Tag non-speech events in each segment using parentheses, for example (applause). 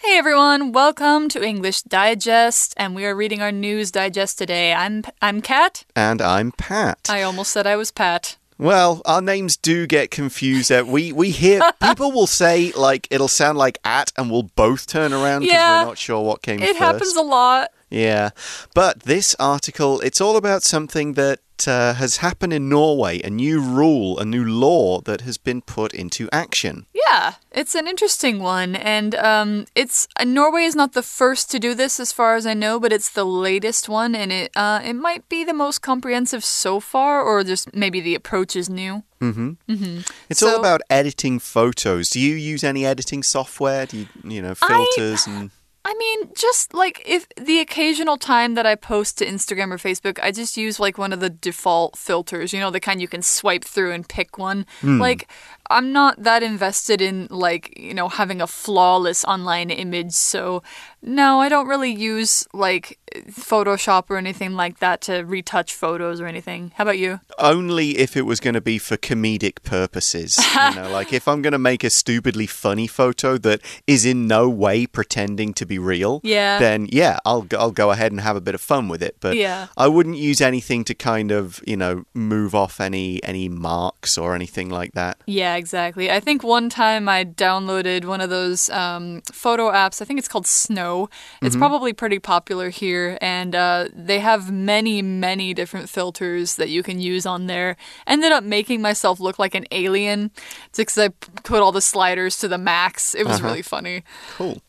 Hey everyone, welcome to English Digest, and we are reading our news digest today. I'm I'm Kat. And I'm Pat. I almost said I was Pat. Well, our names do get confused. Uh, we we hear (laughs) people will say like it'll sound like at, and we'll both turn around because Yeah. we're not sure what came It first. happens a lot. Yeah, but this article it's all about something that uh, has happened in Norway, a new rule, a new law that has been put into action. Yeah, it's an interesting one, and um, it's uh, Norway is not the first to do this, as far as I know, but it's the latest one, and it uh, it might be the most comprehensive so far, or just maybe the approach is new. Mm-hmm. Mm-hmm. It's So- all about editing photos. Do you use any editing software? Do you you know filters and I mean, just like if the occasional time that I post to Instagram or Facebook, I just use like one of the default filters, you know, the kind you can swipe through and pick one. Hmm. Like, I'm not that invested in like, you know, having a flawless online image. So, no, I don't really use like Photoshop or anything like that to retouch photos or anything. How about you? only if it was going to be for comedic purposes. you know, (laughs) like if I'm going to make a stupidly funny photo that is in no way pretending to be real, Yeah. then yeah, I'll go- I'll go ahead and have a bit of fun with it. But Yeah. I wouldn't use anything to kind of you know move off any any marks or anything like that. Yeah, exactly. I think one time I downloaded one of those um, photo apps. I think it's called Snow. It's probably pretty popular here, and uh, they have many, many different filters that you can use on there. Ended up making myself look like an alien because I put all the sliders to the max. It was really funny. Cool.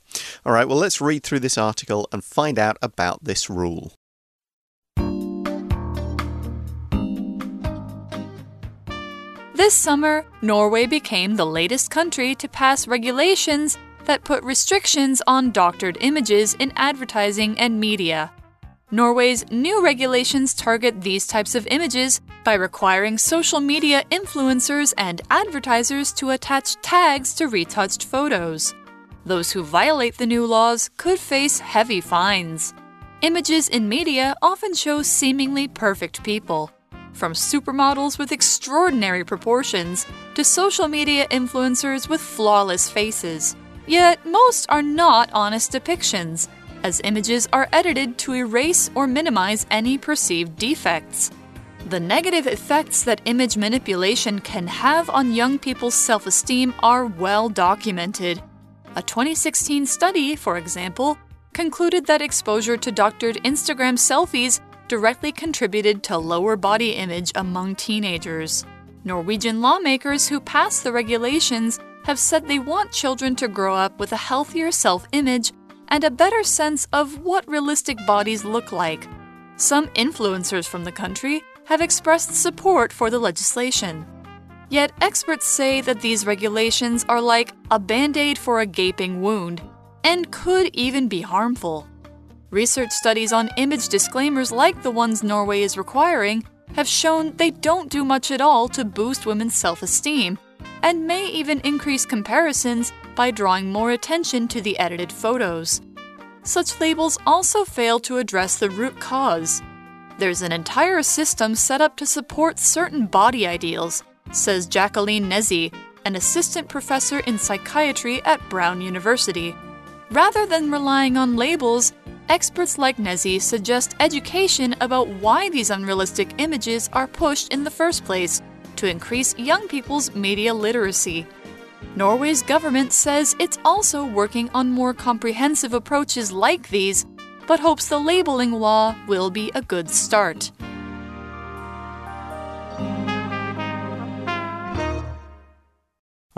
All right, well let's read through this article and find out about this rule. This summer, Norway became the latest country to pass regulations that put restrictions on doctored images in advertising and media. Norway's new regulations target these types of images by requiring social media influencers and advertisers to attach tags to retouched photos. Those who violate the new laws could face heavy fines. Images in media often show seemingly perfect people. From supermodels with extraordinary proportions to social media influencers with flawless faces. Yet, most are not honest depictions, as images are edited to erase or minimize any perceived defects. The negative effects that image manipulation can have on young people's self esteem are well documented. A 2016 study, for example, concluded that exposure to doctored Instagram selfies directly contributed to lower body image among teenagers. Norwegian lawmakers who passed the regulations have said they want children to grow up with a healthier self image and a better sense of what realistic bodies look like. Some influencers from the country have expressed support for the legislation. Yet experts say that these regulations are like a band aid for a gaping wound and could even be harmful. Research studies on image disclaimers like the ones Norway is requiring have shown they don't do much at all to boost women's self esteem and may even increase comparisons by drawing more attention to the edited photos. Such labels also fail to address the root cause. There's an entire system set up to support certain body ideals, says Jacqueline Nesi, an assistant professor in psychiatry at Brown University. Rather than relying on labels, experts like Nesi suggest education about why these unrealistic images are pushed in the first place to increase young people's media literacy. Norway's government says it's also working on more comprehensive approaches like these, but hopes the labeling law will be a good start.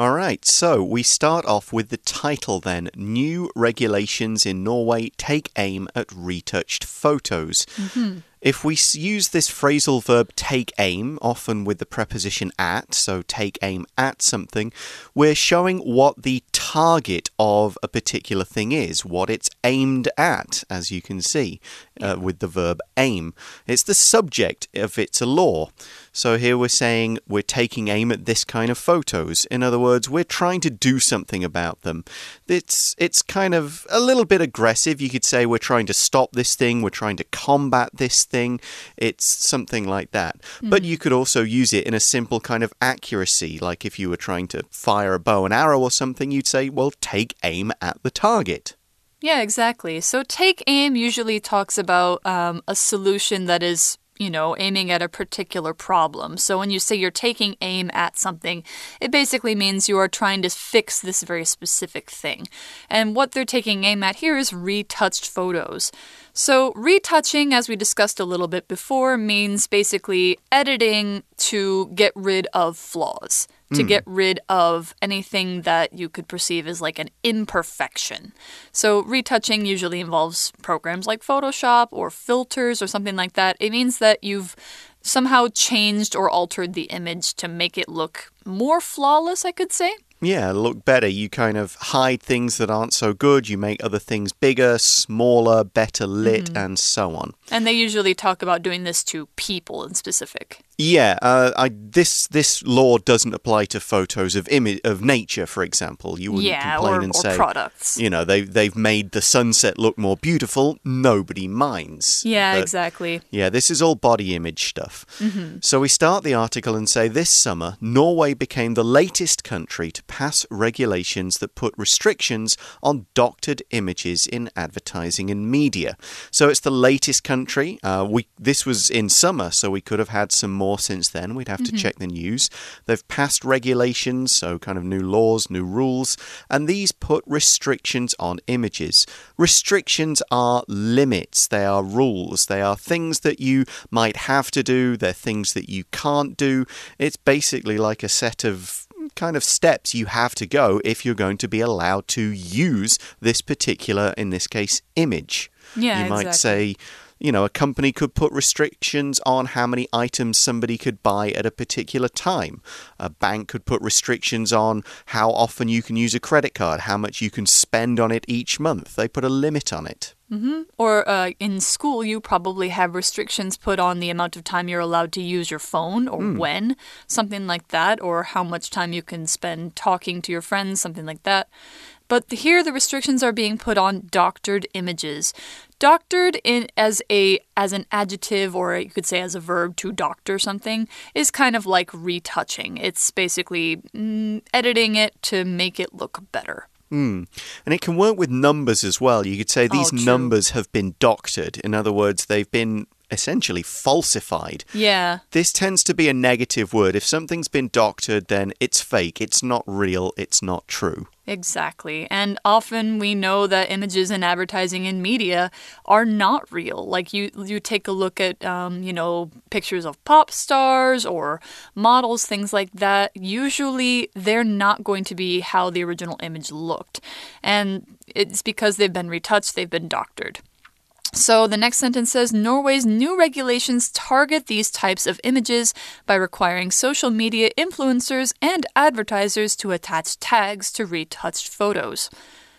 All right, so we start off with the title then. New regulations in Norway take aim at retouched photos. Mm-hmm. If we use this phrasal verb take aim, often with the preposition at, so take aim at something, we're showing what the target of a particular thing is, what it's aimed at, as you can see uh, with the verb aim. It's the subject if it's a law. So here we're saying we're taking aim at this kind of photos. In other words, we're trying to do something about them. It's it's kind of a little bit aggressive. You could say we're trying to stop this thing, we're trying to combat this thing. It's something like that. But you could also use it in a simple kind of accuracy, like if you were trying to fire a bow and arrow or something, you'd say, well, take aim at the target. Yeah, exactly. So take aim usually talks about um, a solution that is you know, aiming at a particular problem. So when you say you're taking aim at something, it basically means you are trying to fix this very specific thing. And what they're taking aim at here is retouched photos. So, retouching, as we discussed a little bit before, means basically editing to get rid of flaws to mm. get rid of anything that you could perceive as like an imperfection. So, retouching usually involves programs like Photoshop or filters or something like that. It means that you've somehow changed or altered the image to make it look more flawless, I could say. Yeah, look better. You kind of hide things that aren't so good. You make other things bigger, smaller, better lit, mm -hmm. and so on. And they usually talk about doing this to people in specific. Yeah, uh, I, this this law doesn't apply to photos of image of nature, for example. You wouldn't yeah, complain or, and or say, products. you know, they they've made the sunset look more beautiful. Nobody minds. Yeah, but, exactly. Yeah, this is all body image stuff. Mm -hmm. So we start the article and say this summer Norway became the latest country to pass regulations that put restrictions on doctored images in advertising and media. So it's the latest country. Uh, we this was in summer, so we could have had some more more since then. We'd have to mm -hmm. check the news. They've passed regulations, so kind of new laws, new rules, and these put restrictions on images. Restrictions are limits, they are rules, they are things that you might have to do, they're things that you can't do. It's basically like a set of kind of steps you have to go if you're going to be allowed to use this particular, in this case, image. Yeah, you might exactly. say, you know, a company could put restrictions on how many items somebody could buy at a particular time. A bank could put restrictions on how often you can use a credit card, how much you can spend on it each month. They put a limit on it. Mm -hmm. Or uh, in school, you probably have restrictions put on the amount of time you're allowed to use your phone or mm. when, something like that, or how much time you can spend talking to your friends, something like that. But here the restrictions are being put on doctored images. Doctored in as a as an adjective or you could say as a verb to doctor something is kind of like retouching. It's basically mm, editing it to make it look better. Mm. And it can work with numbers as well. You could say these oh, numbers have been doctored. In other words, they've been essentially falsified. Yeah. This tends to be a negative word. If something's been doctored, then it's fake, it's not real, it's not true. Exactly. And often we know that images in advertising and media are not real. Like you you take a look at um, you know, pictures of pop stars or models, things like that. Usually they're not going to be how the original image looked. And it's because they've been retouched, they've been doctored. So the next sentence says Norway's new regulations target these types of images by requiring social media influencers and advertisers to attach tags to retouched photos.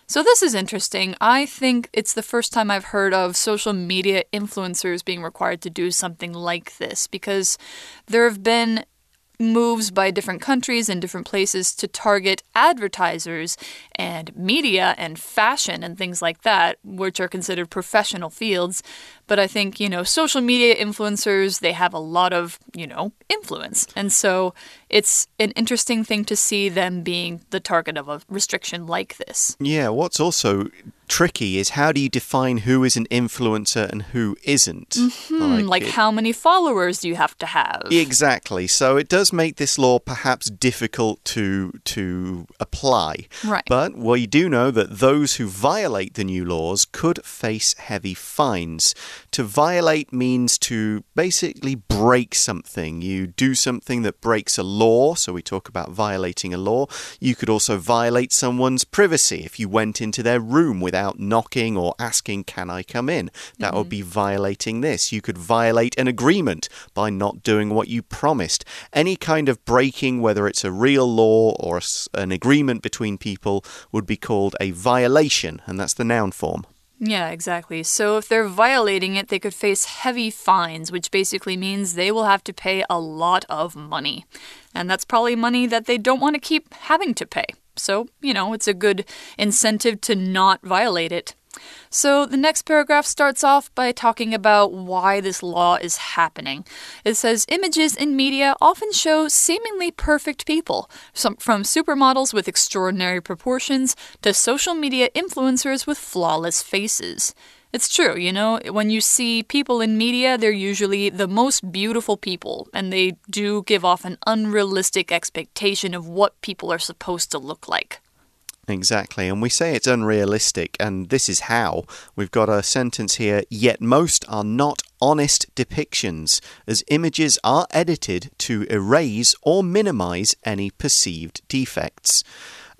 So this is interesting. I think it's the first time I've heard of social media influencers being required to do something like this because there have been moves by different countries and different places to target advertisers and media and fashion and things like that, which are considered professional fields. But I think, you know, social media influencers, they have a lot of, you know, influence. And so it's an interesting thing to see them being the target of a restriction like this. Yeah, what's also tricky is how do you define who is an influencer and who isn't? Mm -hmm. Like, like it, how many followers do you have to have? Exactly. So it does make this law perhaps difficult to to apply. Right. But we do know that those who violate the new laws could face heavy fines. To violate means to basically break something. You do something that breaks a law. So we talk about violating a law. You could also violate someone's privacy if you went into their room without knocking or asking, Can I come in? That mm -hmm. would be violating this. You could violate an agreement by not doing what you promised. Any kind of breaking, whether it's a real law or an agreement between people, would be called a violation, and that's the noun form. Yeah, exactly. So if they're violating it, they could face heavy fines, which basically means they will have to pay a lot of money. And that's probably money that they don't want to keep having to pay. So, you know, it's a good incentive to not violate it. So the next paragraph starts off by talking about why this law is happening. It says images in media often show seemingly perfect people, from supermodels with extraordinary proportions to social media influencers with flawless faces. It's true, you know, when you see people in media, they're usually the most beautiful people, and they do give off an unrealistic expectation of what people are supposed to look like. Exactly. And we say it's unrealistic, and this is how. We've got a sentence here yet most are not honest depictions, as images are edited to erase or minimize any perceived defects.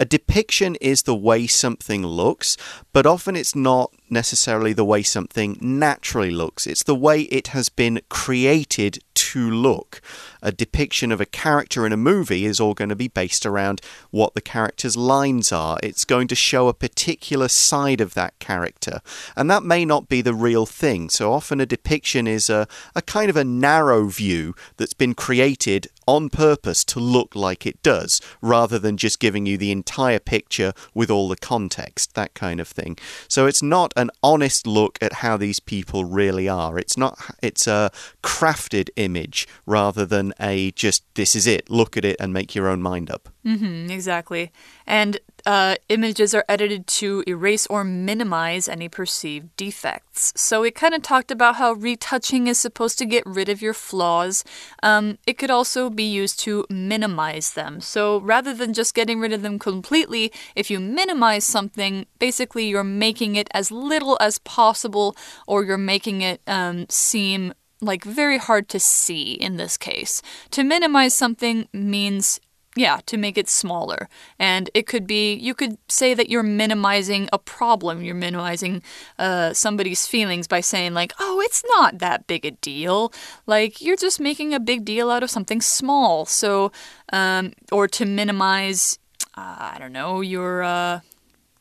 A depiction is the way something looks, but often it's not necessarily the way something naturally looks. It's the way it has been created to look. A depiction of a character in a movie is all going to be based around what the character's lines are. It's going to show a particular side of that character. And that may not be the real thing. So often a depiction is a, a kind of a narrow view that's been created on purpose to look like it does, rather than just giving you the entire picture with all the context, that kind of thing. So it's not an honest look at how these people really are. It's not it's a crafted image rather than a just this is it, look at it and make your own mind up. Mm -hmm, exactly. And uh, images are edited to erase or minimize any perceived defects. So we kind of talked about how retouching is supposed to get rid of your flaws. Um, it could also be used to minimize them. So rather than just getting rid of them completely, if you minimize something, basically you're making it as little as possible or you're making it um, seem like very hard to see in this case. To minimize something means yeah, to make it smaller. And it could be, you could say that you're minimizing a problem. You're minimizing uh, somebody's feelings by saying, like, oh, it's not that big a deal. Like, you're just making a big deal out of something small. So, um, or to minimize, uh, I don't know, your. Uh,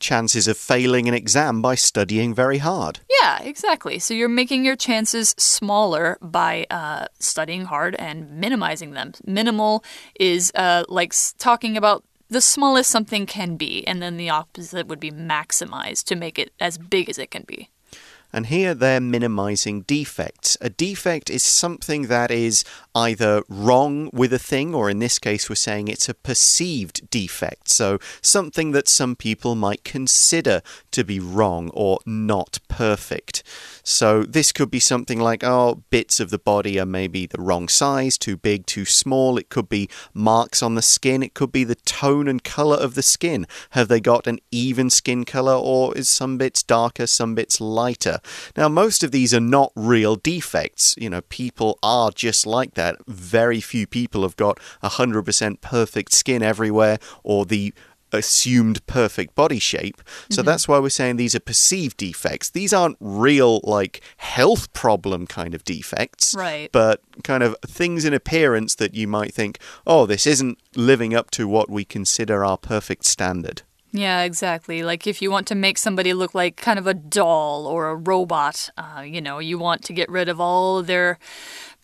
chances of failing an exam by studying very hard. Yeah, exactly. So you're making your chances smaller by uh, studying hard and minimizing them. Minimal is uh, like talking about the smallest something can be, and then the opposite would be maximized to make it as big as it can be. And here they're minimizing defects. A defect is something that is either wrong with a thing, or in this case, we're saying it's a perceived defect. So something that some people might consider to be wrong or not perfect. So this could be something like, oh, bits of the body are maybe the wrong size, too big, too small. It could be marks on the skin. It could be the tone and color of the skin. Have they got an even skin color, or is some bits darker, some bits lighter? Now, most of these are not real defects. You know, people are just like that. Very few people have got 100% perfect skin everywhere or the assumed perfect body shape. So mm -hmm. that's why we're saying these are perceived defects. These aren't real, like, health problem kind of defects. Right. But kind of things in appearance that you might think, oh, this isn't living up to what we consider our perfect standard. Yeah, exactly. Like if you want to make somebody look like kind of a doll or a robot, uh, you know, you want to get rid of all their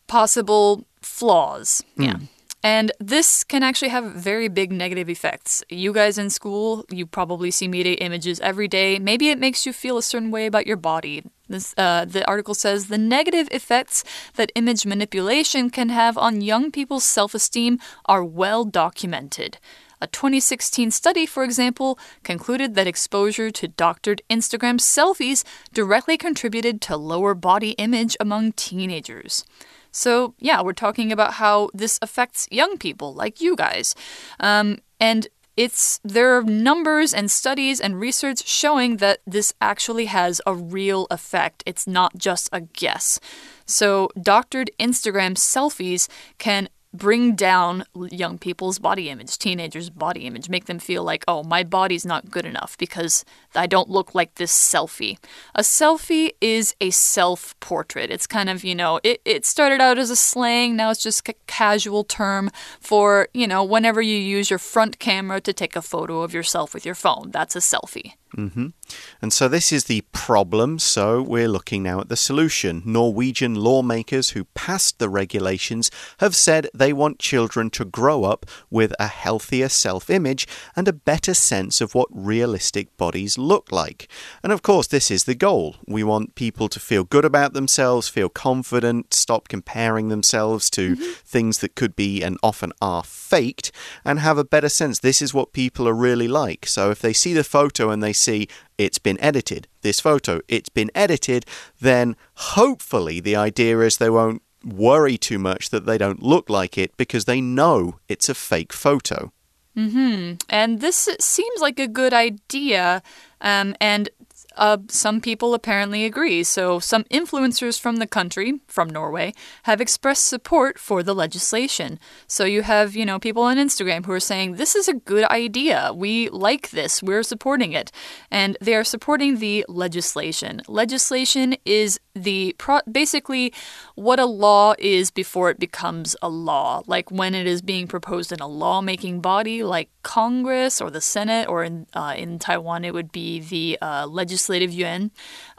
possible flaws. Mm. Yeah. And this can actually have very big negative effects. You guys in school, you probably see media images every day. Maybe it makes you feel a certain way about your body. This, uh, the article says the negative effects that image manipulation can have on young people's self esteem are well documented. A 2016 study, for example, concluded that exposure to doctored Instagram selfies directly contributed to lower body image among teenagers. So, yeah, we're talking about how this affects young people like you guys. Um, and it's there are numbers and studies and research showing that this actually has a real effect. It's not just a guess. So, doctored Instagram selfies can bring down young people's body image, teenagers' body image, make them feel like, oh, my body's not good enough because I don't look like this selfie. A selfie is a self portrait. It's kind of, you know, it, it started out as a slang, now it's just a casual term for, you know, whenever you use your front camera to take a photo of yourself with your phone. That's a selfie. Mm -hmm. And so this is the problem. So we're looking now at the solution. Norwegian lawmakers who passed the regulations have said they want children to grow up with a healthier self image and a better sense of what realistic bodies look like. And of course, this is the goal. We want people to feel good about themselves, feel confident, stop comparing themselves to mm -hmm. things that could be and often are faked, and have a better sense. This is what people are really like. So if they see the photo and they see it's been edited, this photo, it's been edited, then hopefully the idea is they won't worry too much that they don't look like it because they know it's a fake photo. Mm hmm. And this seems like a good idea. Um, and uh, some people apparently agree. So, some influencers from the country, from Norway, have expressed support for the legislation. So, you have, you know, people on Instagram who are saying, This is a good idea. We like this. We're supporting it. And they are supporting the legislation. Legislation is the basically what a law is before it becomes a law. Like when it is being proposed in a lawmaking body like Congress or the Senate, or in, uh, in Taiwan, it would be the uh, Legislative Yuan.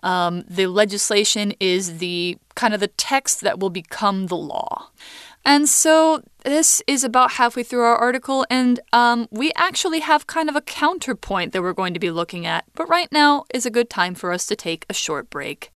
Um, the legislation is the kind of the text that will become the law. And so this is about halfway through our article, and um, we actually have kind of a counterpoint that we're going to be looking at. But right now is a good time for us to take a short break.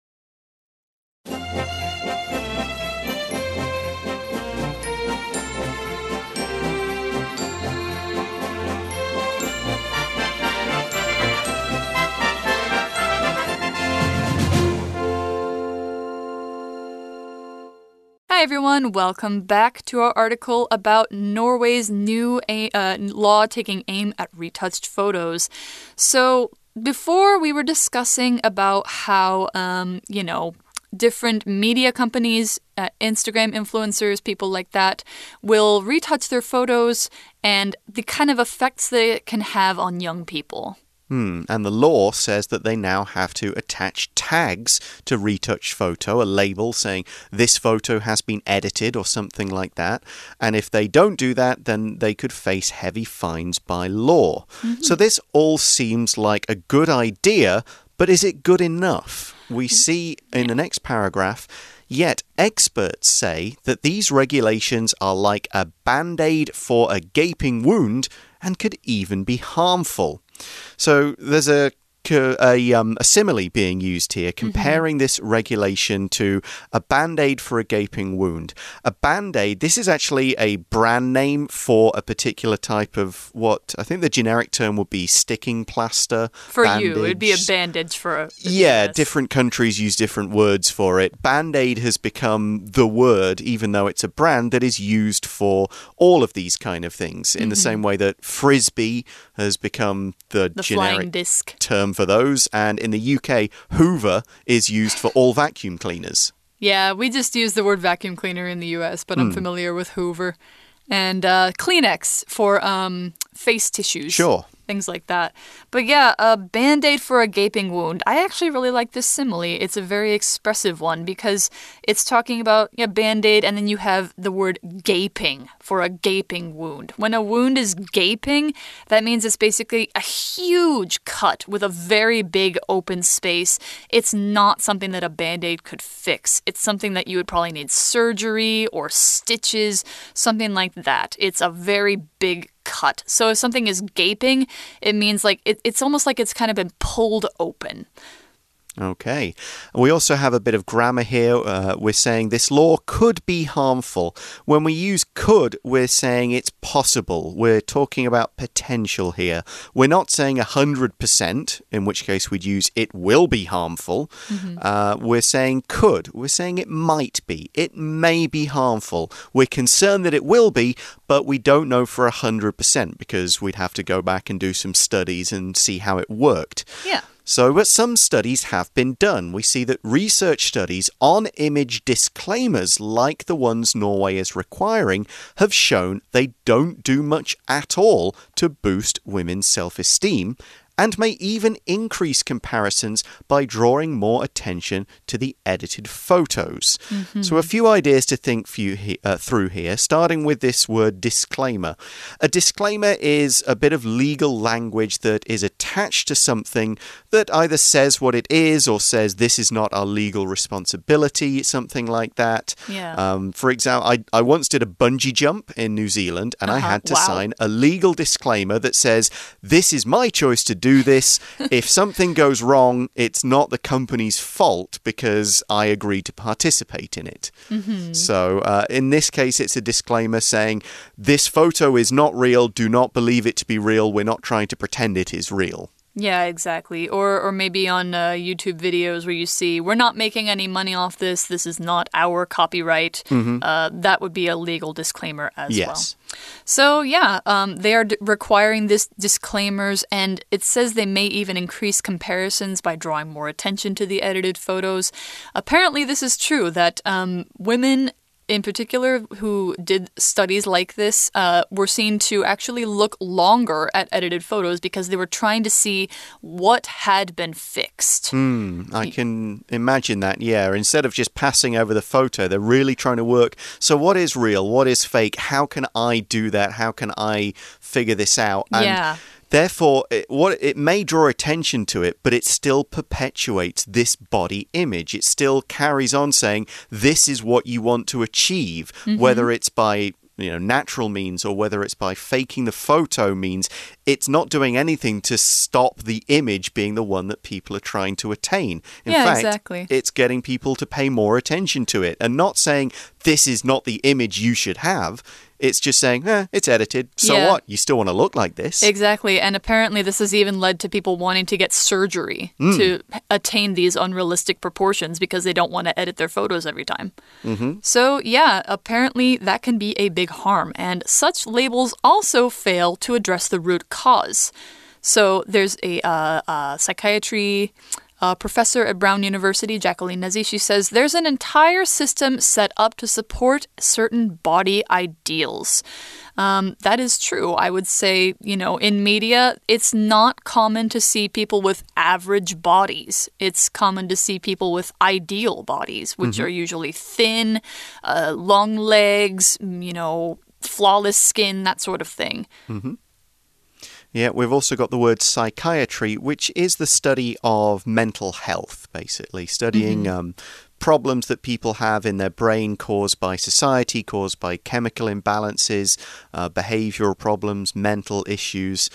Hi everyone, welcome back to our article about Norway's new uh, law taking aim at retouched photos. So, before we were discussing about how, um, you know, different media companies, uh, Instagram influencers, people like that, will retouch their photos and the kind of effects that it can have on young people. Hmm. And the law says that they now have to attach tags to retouch photo, a label saying this photo has been edited or something like that. And if they don't do that, then they could face heavy fines by law. Mm -hmm. So this all seems like a good idea, but is it good enough? We see in the next paragraph. Yet, experts say that these regulations are like a band aid for a gaping wound and could even be harmful. So, there's a a, um, a simile being used here, mm-hmm. comparing mm -hmm. this regulation to a band aid for a gaping wound. A band aid, this is actually a brand name for a particular type of what I think the generic term would be sticking plaster. For bandage. you, it'd be a bandage for a. Yeah, different countries use different words for it. Band aid has become the word, even though it's a brand that is used for all of these kind of things, in mm -hmm. the mm-hmm. same way that frisbee has become the, the generic disc. For those. And in the UK, Hoover is used for all vacuum cleaners. Yeah, we just use the word vacuum cleaner in the US, but I'm mm. familiar with Hoover. And uh, Kleenex for um, face tissues. Sure things like that. But yeah, a band aid for a gaping wound. I actually really like this simile. It's a very expressive one because it's talking about a band aid and then you have the word gaping for a gaping wound. When a wound is gaping, that means it's basically a huge cut with a very big open space. It's not something that a band aid could fix. It's something that you would probably need surgery or stitches, something like that. It's a very big cut. So if something is gaping, it means like it, it's almost like it's kind of been pulled open. Okay. We also have a bit of grammar here. Uh, we're saying this law could be harmful. When we use could, we're saying it's possible. We're talking about potential here. We're not saying 100%, in which case we'd use it will be harmful. Mm -hmm. uh, we're saying could. We're saying it might be. It may be harmful. We're concerned that it will be, but we don't know for 100% because we'd have to go back and do some studies and see how it worked. Yeah. So, but some studies have been done. We see that research studies on image disclaimers, like the ones Norway is requiring, have shown they don't do much at all to boost women's self esteem and may even increase comparisons by drawing more attention to the edited photos. Mm -hmm. So, a few ideas to think he uh, through here, starting with this word disclaimer. A disclaimer is a bit of legal language that is attached to something that either says what it is or says this is not our legal responsibility, something like that. Yeah. Um, for example, I, I once did a bungee jump in New Zealand and uh -huh. I Uh-huh. had to wow. sign a legal disclaimer that says this is my choice to do this. if something goes wrong, it's not the company's fault because I agreed to participate in it. Mm -hmm. So, uh, in this case, it's a disclaimer saying this photo is not real. Do not believe it to be real. We're not trying to pretend it is real. Yeah, exactly. Or or maybe on uh, YouTube videos where you see we're not making any money off this. This is not our copyright. Mm -hmm. uh, that would be a legal disclaimer as yes. well. So yeah, um, they are requiring this disclaimers, and it says they may even increase comparisons by drawing more attention to the edited photos. Apparently, this is true that um, women in particular who did studies like this uh, were seen to actually look longer at edited photos because they were trying to see what had been fixed. Mm, I can imagine that, yeah. Instead of just passing over the photo, they're really trying to work. So, what is real? What is fake? How can I do that? How can I figure this out? And yeah. Therefore, it, what it may draw attention to it, but it still perpetuates this body image. It still carries on saying this is what you want to achieve, mm -hmm. whether it's by you know natural means or whether it's by faking the photo means it's not doing anything to stop the image being the one that people are trying to attain in yeah, fact exactly. it's getting people to pay more attention to it and not saying this is not the image you should have it's just saying, eh, it's edited. So yeah. what? You still want to look like this. Exactly. And apparently, this has even led to people wanting to get surgery mm. to attain these unrealistic proportions because they don't want to edit their photos every time. Mm -hmm. So, yeah, apparently that can be a big harm. And such labels also fail to address the root cause. So, there's a uh, uh, psychiatry uh, professor at Brown University, Jacqueline Nesi, she says there's an entire system set up to support certain body ideals. Um, that is true. I would say, you know, in media, it's not common to see people with average bodies. It's common to see people with ideal bodies, which Mhm. are usually thin, uh, long legs, you know, flawless skin, that sort of thing. Mhm. Yeah, we've also got the word psychiatry, which is the study of mental health, basically, studying Mhm. um, problems that people have in their brain caused by society, caused by chemical imbalances, uh, behavioral problems, mental issues.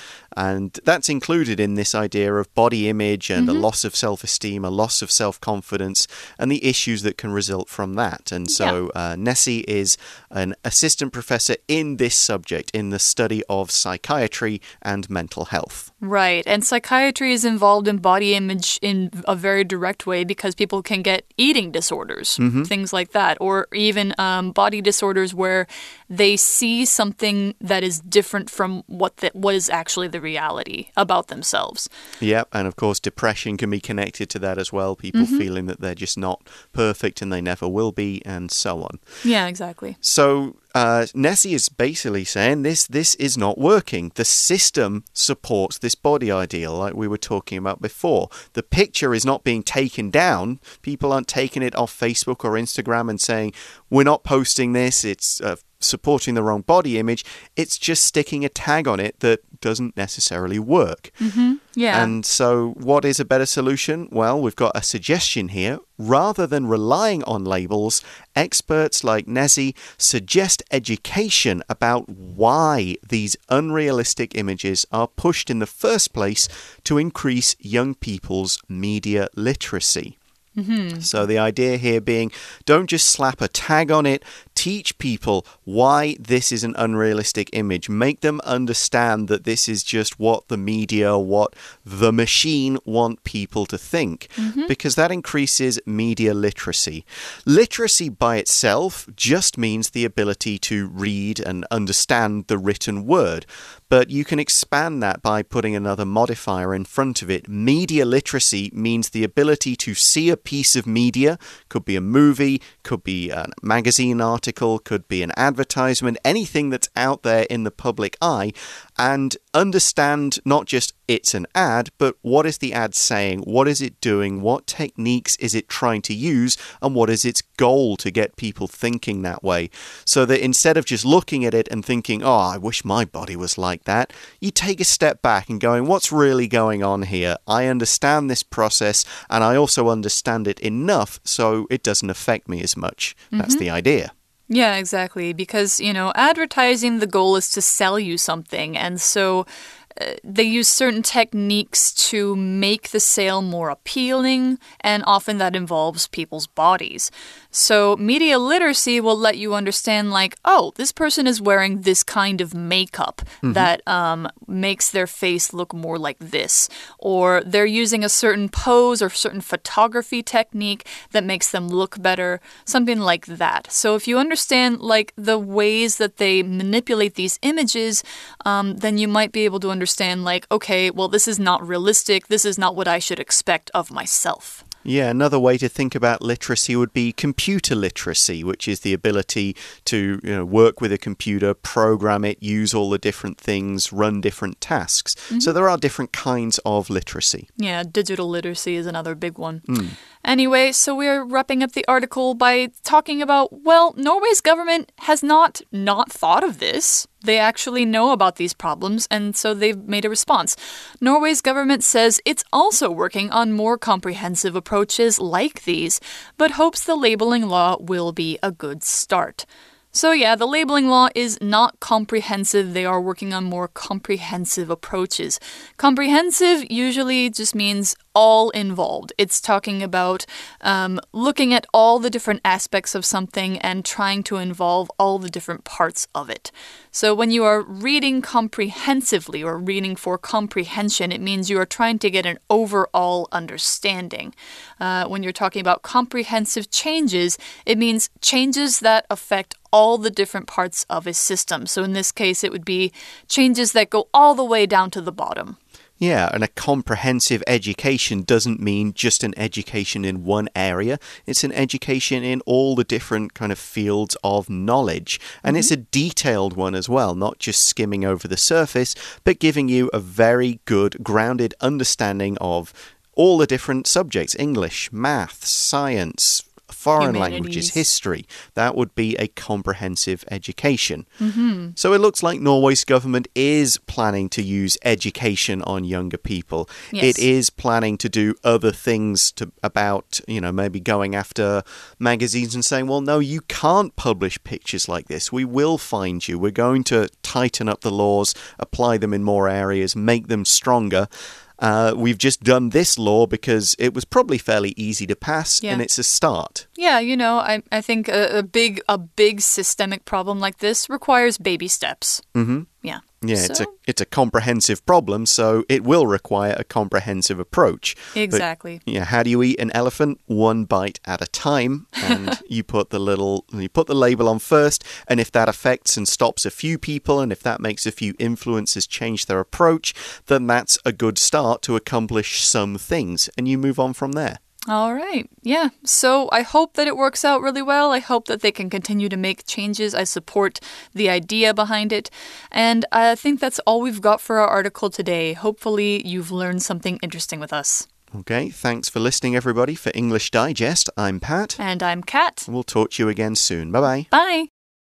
And that's included in this idea of body image and Mhm. a loss of self esteem, a loss of self confidence, and the issues that can result from that. And so uh, Nesi is an assistant professor in this subject, in the study of psychiatry and mental health. Right. And psychiatry is involved in body image in a very direct way because people can get eating disorders, Mhm. things like that, or even um, body disorders where they see something that is different from what the, what is actually the reality about themselves. Yep, and of course, depression can be connected to that as well. People Mhm. feeling that they're just not perfect and they never will be, and so on. Yeah, exactly. So uh, Nesi is basically saying this this is not working. The system supports this body ideal, like we were talking about before. The picture is not being taken down. People aren't taking it off Facebook or Instagram and saying we're not posting this. It's uh, supporting the wrong body image. It's just sticking a tag on it that doesn't necessarily work. Mm-hmm. Yeah. And so, what is a better solution? Well, we've got a suggestion here. Rather than relying on labels, experts like Nesi suggest education about why these unrealistic images are pushed in the first place to increase young people's media literacy. Mm-hmm. So, the idea here being don't just slap a tag on it, teach people why this is an unrealistic image. Make them understand that this is just what the media, what the machine want people to think, Mhm. because that increases media literacy. Literacy by itself just means the ability to read and understand the written word. But you can expand that by putting another modifier in front of it. Media literacy means the ability to see a piece of media, could be a movie, could be a magazine article article, could be an advertisement, anything that's out there in the public eye, and understand not just it's an ad, but what is the ad saying? What is it doing? What techniques is it trying to use? And what is its goal to get people thinking that way? So that instead of just looking at it and thinking, oh, I wish my body was like that, you take a step back and going, what's really going on here? I understand this process and I also understand it enough so it doesn't affect me as much. That's Mm-hmm. the idea. Yeah, exactly. Because, you know, advertising, the goal is to sell you something. And so they use certain techniques to make the sale more appealing, and often that involves people's bodies. So, media literacy will let you understand, like, oh, this person is wearing this kind of makeup that um, makes their face look more like this, or they're using a certain pose or certain photography technique that makes them look better, something like that. So, if you understand, like, the ways that they manipulate these images, um, then you might be able to understand, like, okay, well, this is not realistic, this is not what I should expect of myself. Yeah, another way to think about literacy would be computer literacy, which is the ability to you know, work with a computer, program it, use all the different things, run different tasks. So mm-hmm. there are different kinds of literacy. Yeah, digital literacy is another big one. Hmm. Anyway, so we're wrapping up the article by talking about well, Norway's government has not not thought of this. They actually know about these problems, and so they've made a response. Norway's government says it's also working on more comprehensive approaches like these, but hopes the labeling law will be a good start. So, yeah, the labeling law is not comprehensive. They are working on more comprehensive approaches. Comprehensive usually just means all involved. It's talking about um, looking at all the different aspects of something and trying to involve all the different parts of it. So, when you are reading comprehensively or reading for comprehension, it means you are trying to get an overall understanding. Uh, when you're talking about comprehensive changes, it means changes that affect all the different parts of a system. So, in this case, it would be changes that go all the way down to the bottom. Yeah, and a comprehensive education doesn't mean just an education in one area. It's an education in all the different kind of fields of knowledge. And it's mm-hmm. a detailed one as well, not just skimming over the surface, but giving you a very good, grounded understanding of all the different subjects English, math, science. Foreign languages, history. That would be a comprehensive education. Mm-hmm. So it looks like Norway's government is planning to use education on younger people. Yes. It is planning to do other things to about, you know, maybe going after magazines and saying, "Well, no, you can't publish pictures like this. We will find you. We're going to tighten up the laws, apply them in more areas, make them stronger." Uh, we've just done this law because it was probably fairly easy to pass, Yeah. and it's a start. Yeah, you know, I, I think a, a big a big systemic problem like this requires baby steps. hmm Yeah. Yeah, it's a it's a comprehensive problem, so it will require a comprehensive approach. But, Exactly. yeah, how do you eat an elephant? One bite at a time, and (laughs) you put the little you put the label on first, and if that affects and stops a few people, and if that makes a few influencers change their approach, then that's a good start to accomplish some things, and you move on from there. All right. Yeah. So I hope that it works out really well. I hope that they can continue to make changes. I support the idea behind it. And I think that's all we've got for our article today. Hopefully, you've learned something interesting with us. Okay, thanks for listening, everybody. For English Digest, I'm Pat. And I'm Kat. We'll talk to you again soon. Bye bye. Bye.